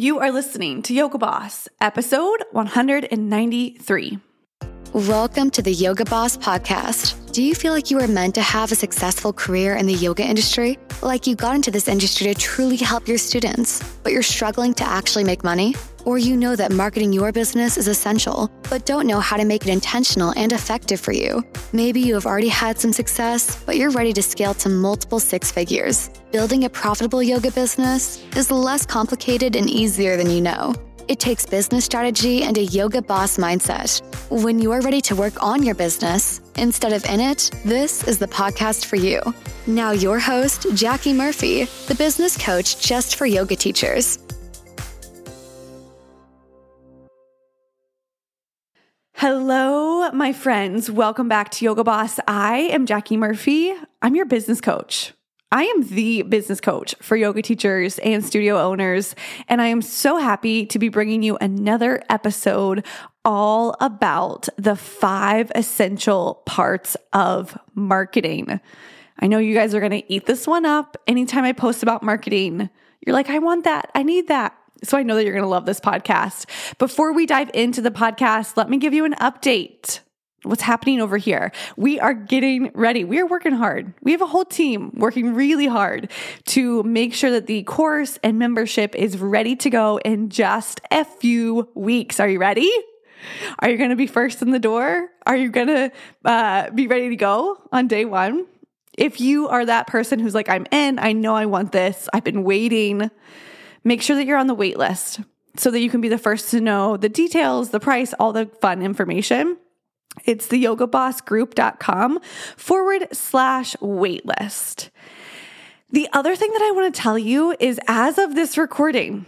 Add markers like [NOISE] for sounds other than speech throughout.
You are listening to Yoga Boss, episode 193. Welcome to the Yoga Boss podcast. Do you feel like you were meant to have a successful career in the yoga industry? Like you got into this industry to truly help your students, but you're struggling to actually make money? Or you know that marketing your business is essential, but don't know how to make it intentional and effective for you? Maybe you have already had some success, but you're ready to scale to multiple six figures. Building a profitable yoga business is less complicated and easier than you know. It takes business strategy and a yoga boss mindset. When you are ready to work on your business instead of in it, this is the podcast for you. Now, your host, Jackie Murphy, the business coach just for yoga teachers. Hello, my friends. Welcome back to Yoga Boss. I am Jackie Murphy. I'm your business coach. I am the business coach for yoga teachers and studio owners, and I am so happy to be bringing you another episode all about the five essential parts of marketing. I know you guys are going to eat this one up anytime I post about marketing. You're like, I want that. I need that. So I know that you're going to love this podcast. Before we dive into the podcast, let me give you an update. What's happening over here? We are getting ready. We are working hard. We have a whole team working really hard to make sure that the course and membership is ready to go in just a few weeks. Are you ready? Are you going to be first in the door? Are you going to uh, be ready to go on day one? If you are that person who's like, I'm in, I know I want this, I've been waiting make sure that you're on the wait list so that you can be the first to know the details, the price, all the fun information. It's the yogabossgroup.com forward slash waitlist. The other thing that I want to tell you is as of this recording,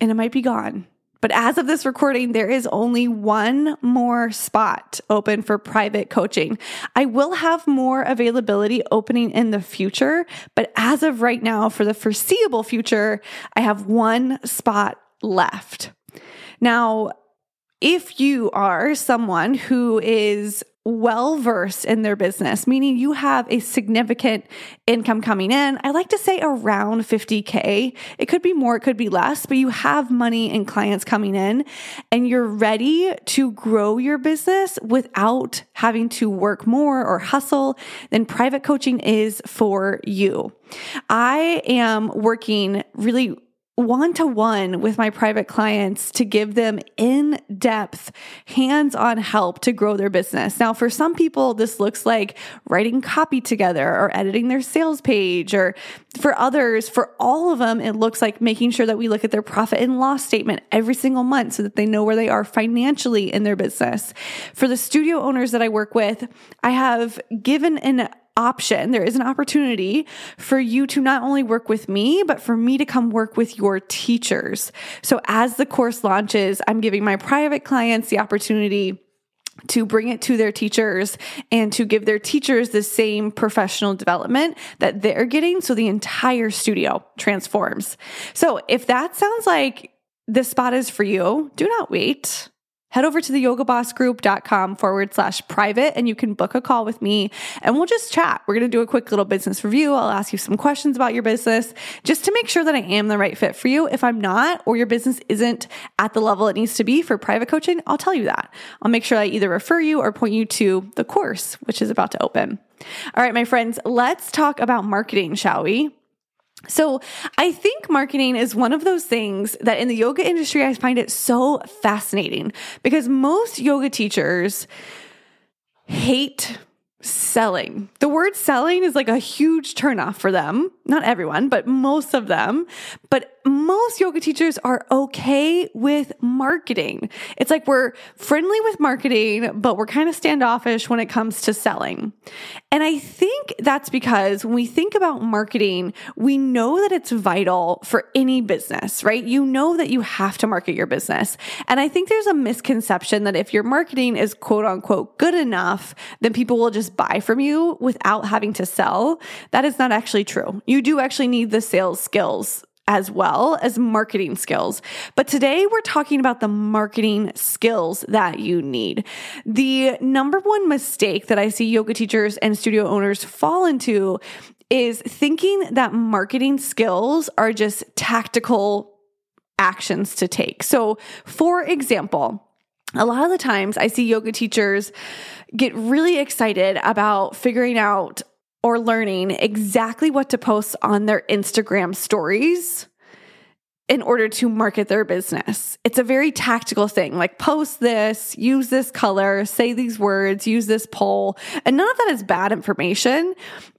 and it might be gone, but as of this recording, there is only one more spot open for private coaching. I will have more availability opening in the future, but as of right now, for the foreseeable future, I have one spot left. Now, if you are someone who is well versed in their business, meaning you have a significant income coming in. I like to say around 50K. It could be more, it could be less, but you have money and clients coming in and you're ready to grow your business without having to work more or hustle, then private coaching is for you. I am working really one to one with my private clients to give them in depth, hands on help to grow their business. Now, for some people, this looks like writing copy together or editing their sales page, or for others, for all of them, it looks like making sure that we look at their profit and loss statement every single month so that they know where they are financially in their business. For the studio owners that I work with, I have given an option, there is an opportunity for you to not only work with me, but for me to come work with your teachers. So as the course launches, I'm giving my private clients the opportunity to bring it to their teachers and to give their teachers the same professional development that they're getting. So the entire studio transforms. So if that sounds like this spot is for you, do not wait head over to the yogabossgroup.com forward slash private and you can book a call with me and we'll just chat. We're going to do a quick little business review. I'll ask you some questions about your business just to make sure that I am the right fit for you. If I'm not, or your business isn't at the level it needs to be for private coaching, I'll tell you that. I'll make sure I either refer you or point you to the course, which is about to open. All right, my friends, let's talk about marketing, shall we? So, I think marketing is one of those things that in the yoga industry, I find it so fascinating because most yoga teachers hate selling. The word selling is like a huge turnoff for them. Not everyone, but most of them. But most yoga teachers are okay with marketing. It's like we're friendly with marketing, but we're kind of standoffish when it comes to selling. And I think that's because when we think about marketing, we know that it's vital for any business, right? You know that you have to market your business. And I think there's a misconception that if your marketing is quote unquote good enough, then people will just buy from you without having to sell. That is not actually true. You do actually need the sales skills as well as marketing skills. But today we're talking about the marketing skills that you need. The number one mistake that I see yoga teachers and studio owners fall into is thinking that marketing skills are just tactical actions to take. So, for example, a lot of the times I see yoga teachers get really excited about figuring out or learning exactly what to post on their Instagram stories in order to market their business. It's a very tactical thing like post this, use this color, say these words, use this poll. And none of that is bad information.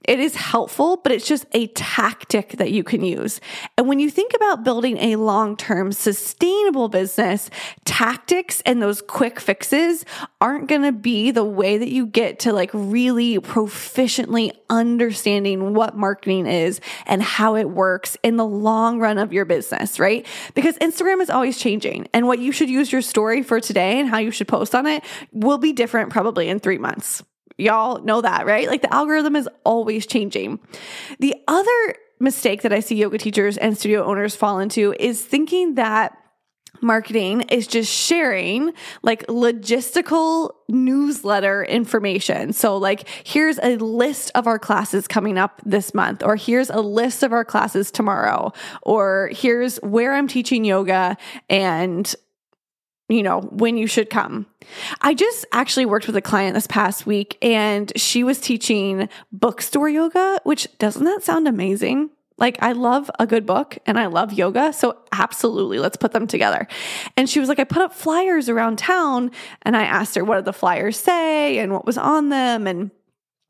It is helpful, but it's just a tactic that you can use. And when you think about building a long term sustainable business, tactics and those quick fixes aren't going to be the way that you get to like really proficiently understanding what marketing is and how it works in the long run of your business, right? Because Instagram is always changing and what you should use your story for today and how you should post on it will be different probably in three months. Y'all know that, right? Like the algorithm is always changing. The other mistake that I see yoga teachers and studio owners fall into is thinking that marketing is just sharing like logistical newsletter information. So, like, here's a list of our classes coming up this month, or here's a list of our classes tomorrow, or here's where I'm teaching yoga and you know, when you should come. I just actually worked with a client this past week and she was teaching bookstore yoga, which doesn't that sound amazing? Like, I love a good book and I love yoga. So, absolutely, let's put them together. And she was like, I put up flyers around town and I asked her, what did the flyers say and what was on them? And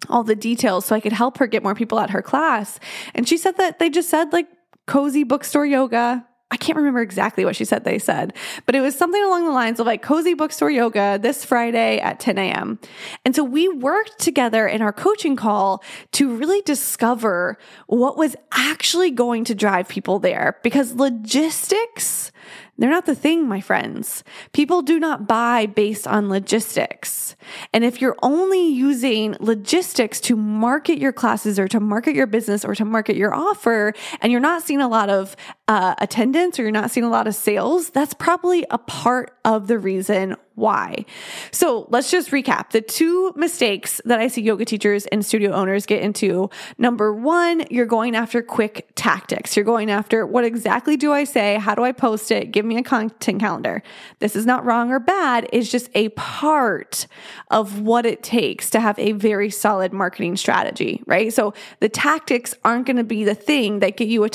all the details so I could help her get more people at her class. And she said that they just said like cozy bookstore yoga, I can't remember exactly what she said they said, but it was something along the lines of like cozy bookstore yoga this Friday at 10 a.m. And so we worked together in our coaching call to really discover what was actually going to drive people there because logistics they're not the thing, my friends. People do not buy based on logistics. And if you're only using logistics to market your classes or to market your business or to market your offer, and you're not seeing a lot of uh, attendance or you're not seeing a lot of sales, that's probably a part of the reason why. So let's just recap the two mistakes that I see yoga teachers and studio owners get into. Number one, you're going after quick tactics. You're going after what exactly do I say? How do I post it? Give me a content calendar. This is not wrong or bad. It's just a part of what it takes to have a very solid marketing strategy, right? So the tactics aren't going to be the thing that get you a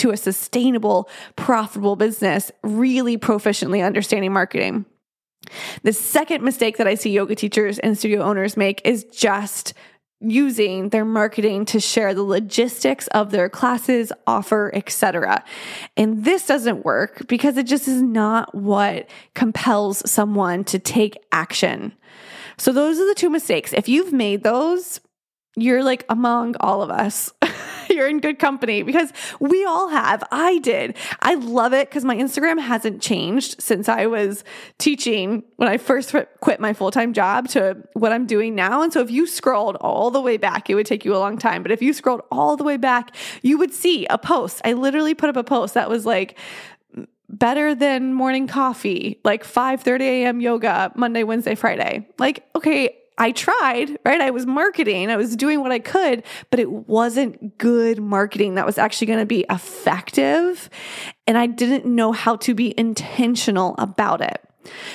to a sustainable, profitable business, really proficiently understanding marketing. The second mistake that I see yoga teachers and studio owners make is just using their marketing to share the logistics of their classes, offer, etc. And this doesn't work because it just is not what compels someone to take action. So those are the two mistakes. If you've made those, you're like among all of us. [LAUGHS] [LAUGHS] you're in good company because we all have. I did. I love it because my Instagram hasn't changed since I was teaching when I first quit my full time job to what I'm doing now. And so if you scrolled all the way back, it would take you a long time. But if you scrolled all the way back, you would see a post. I literally put up a post that was like, better than morning coffee, like 5:30 a.m. yoga Monday, Wednesday, Friday. Like, okay, I tried, right? I was marketing, I was doing what I could, but it wasn't good marketing that was actually going to be effective. And I didn't know how to be intentional about it.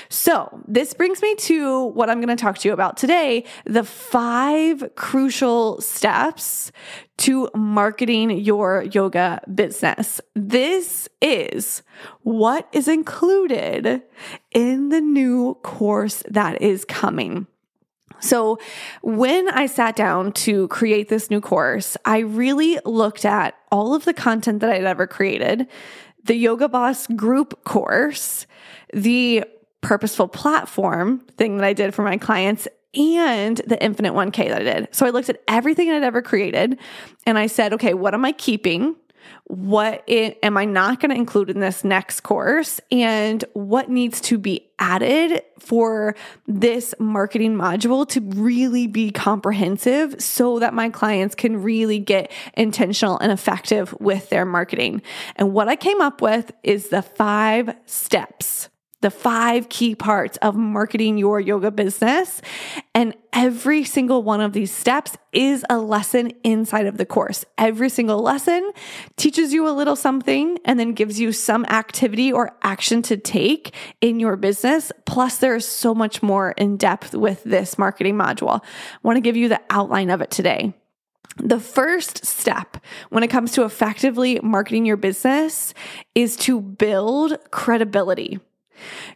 So, this brings me to what I'm going to talk to you about today the five crucial steps to marketing your yoga business. This is what is included in the new course that is coming. So, when I sat down to create this new course, I really looked at all of the content that I'd ever created, the Yoga Boss group course, the purposeful platform thing that I did for my clients, and the Infinite 1K that I did. So, I looked at everything I'd ever created and I said, okay, what am I keeping? What it, am I not going to include in this next course and what needs to be added for this marketing module to really be comprehensive so that my clients can really get intentional and effective with their marketing. And what I came up with is the five steps the five key parts of marketing your yoga business. And every single one of these steps is a lesson inside of the course. Every single lesson teaches you a little something and then gives you some activity or action to take in your business. Plus, there's so much more in depth with this marketing module. I want to give you the outline of it today. The first step when it comes to effectively marketing your business is to build credibility.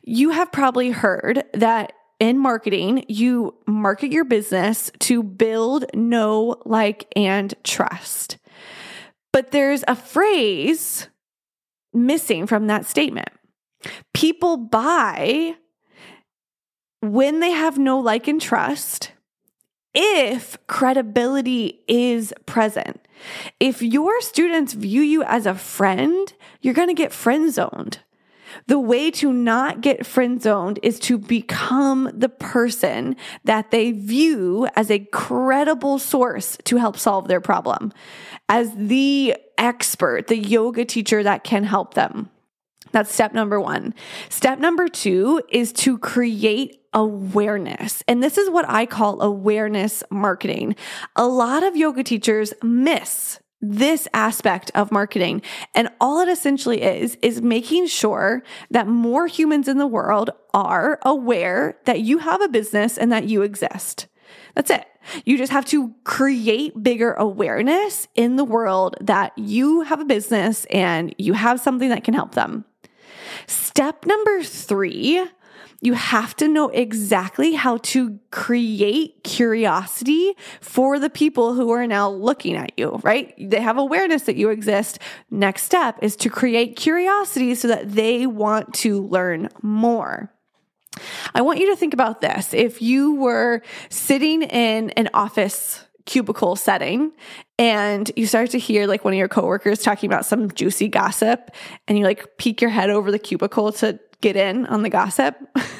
You have probably heard that in marketing, you market your business to build, know, like, and trust. But there's a phrase missing from that statement. People buy when they have know like and trust if credibility is present. If your students view you as a friend, you're going to get friend zoned. The way to not get friend zoned is to become the person that they view as a credible source to help solve their problem, as the expert, the yoga teacher that can help them. That's step number one. Step number two is to create awareness. And this is what I call awareness marketing. A lot of yoga teachers miss this aspect of marketing. And all it essentially is, is making sure that more humans in the world are aware that you have a business and that you exist. That's it. You just have to create bigger awareness in the world that you have a business and you have something that can help them. Step number three you have to know exactly how to create curiosity for the people who are now looking at you, right? They have awareness that you exist. Next step is to create curiosity so that they want to learn more. I want you to think about this. If you were sitting in an office cubicle setting and you start to hear like one of your coworkers talking about some juicy gossip and you like peek your head over the cubicle to get in on the gossip. [LAUGHS]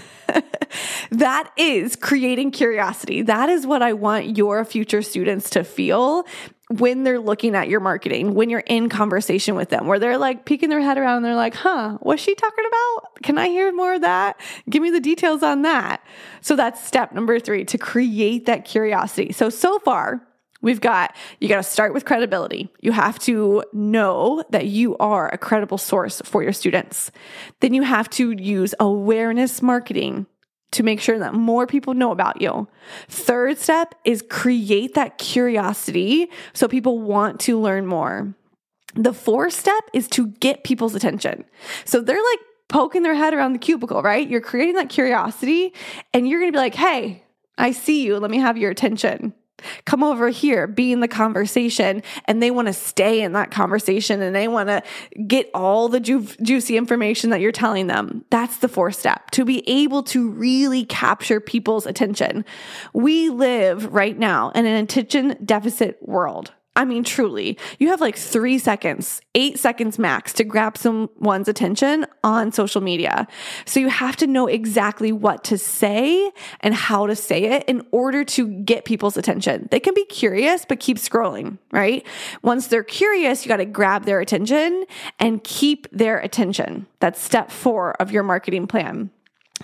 that is creating curiosity. That is what I want your future students to feel when they're looking at your marketing, when you're in conversation with them, where they're like peeking their head around and they're like, huh, what's she talking about? Can I hear more of that? Give me the details on that. So that's step number three to create that curiosity. So, so far, We've got, you got to start with credibility. You have to know that you are a credible source for your students. Then you have to use awareness marketing to make sure that more people know about you. Third step is create that curiosity so people want to learn more. The fourth step is to get people's attention. So they're like poking their head around the cubicle, right? You're creating that curiosity and you're going to be like, hey, I see you. Let me have your attention. Come over here, be in the conversation, and they want to stay in that conversation and they want to get all the ju- juicy information that you're telling them. That's the fourth step to be able to really capture people's attention. We live right now in an attention deficit world. I mean, truly, you have like three seconds, eight seconds max to grab someone's attention on social media. So you have to know exactly what to say and how to say it in order to get people's attention. They can be curious, but keep scrolling, right? Once they're curious, you got to grab their attention and keep their attention. That's step four of your marketing plan.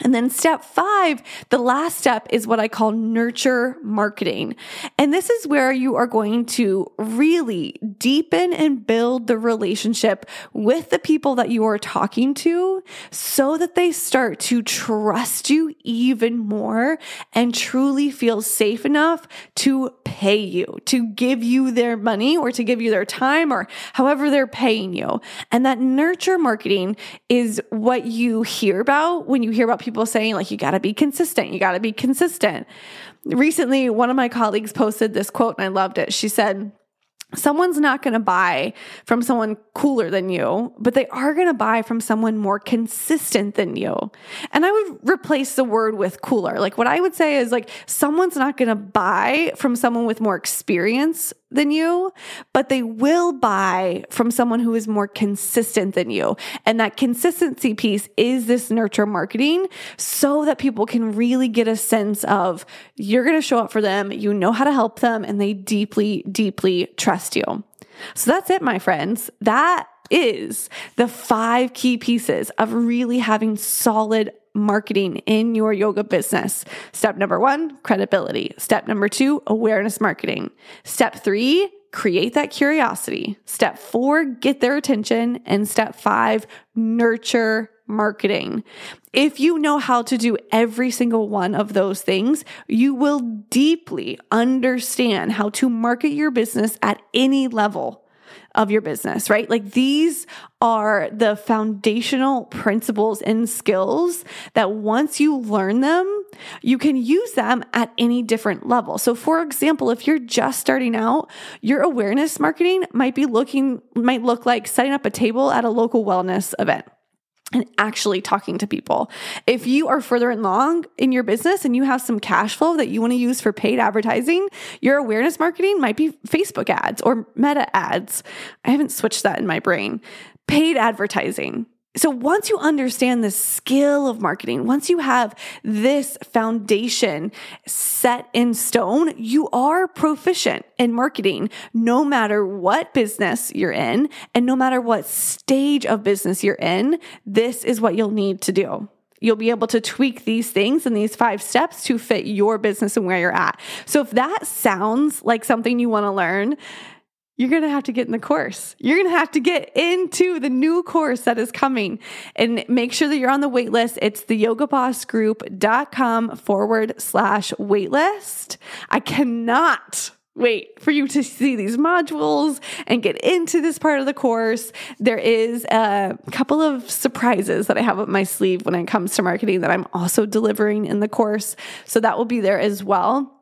And then step five, the last step is what I call nurture marketing. And this is where you are going to really deepen and build the relationship with the people that you are talking to so that they start to trust you even more and truly feel safe enough to pay you, to give you their money or to give you their time or however they're paying you. And that nurture marketing is what you hear about when you hear about people saying, like, you got to be consistent. You got to be consistent. Recently, one of my colleagues posted this quote and I loved it. She said, someone's not going to buy from someone cooler than you, but they are going to buy from someone more consistent than you. And I would replace the word with cooler. Like what I would say is like someone's not going to buy from someone with more experience than you, but they will buy from someone who is more consistent than you. And that consistency piece is this nurture marketing so that people can really get a sense of you're going to show up for them, you know how to help them, and they deeply, deeply trust you. So that's it, my friends. That is the five key pieces of really having solid marketing in your yoga business. Step number one, credibility. Step number two, awareness marketing. Step three, create that curiosity. Step four, get their attention. And step five, nurture marketing. If you know how to do every single one of those things, you will deeply understand how to market your business at any level of your business, right? Like these are the foundational principles and skills that once you learn them, you can use them at any different level. So for example, if you're just starting out, your awareness marketing might be looking might look like setting up a table at a local wellness event and actually talking to people. If you are further along in your business and you have some cash flow that you want to use for paid advertising, your awareness marketing might be Facebook ads or meta ads. I haven't switched that in my brain. Paid advertising. So once you understand the skill of marketing, once you have this foundation set in stone, you are proficient in marketing no matter what business you're in and no matter what stage of business you're in. This is what you'll need to do. You'll be able to tweak these things and these five steps to fit your business and where you're at. So if that sounds like something you want to learn, you're going to have to get in the course. You're going to have to get into the new course that is coming and make sure that you're on the wait list. It's the yogabossgroup.com forward slash waitlist. I cannot wait for you to see these modules and get into this part of the course. There is a couple of surprises that I have up my sleeve when it comes to marketing that I'm also delivering in the course. So that will be there as well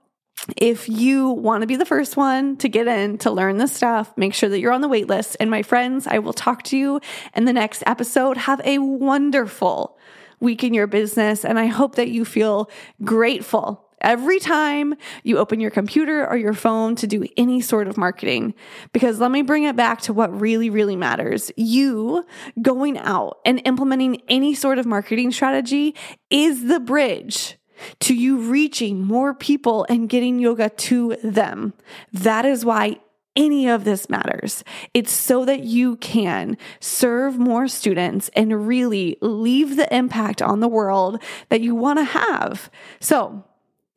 if you want to be the first one to get in to learn this stuff, make sure that you're on the wait list. And my friends, I will talk to you in the next episode. Have a wonderful week in your business. And I hope that you feel grateful every time you open your computer or your phone to do any sort of marketing. Because let me bring it back to what really, really matters. You going out and implementing any sort of marketing strategy is the bridge to you reaching more people and getting yoga to them. That is why any of this matters. It's so that you can serve more students and really leave the impact on the world that you want to have. So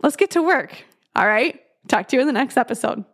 let's get to work. All right. Talk to you in the next episode.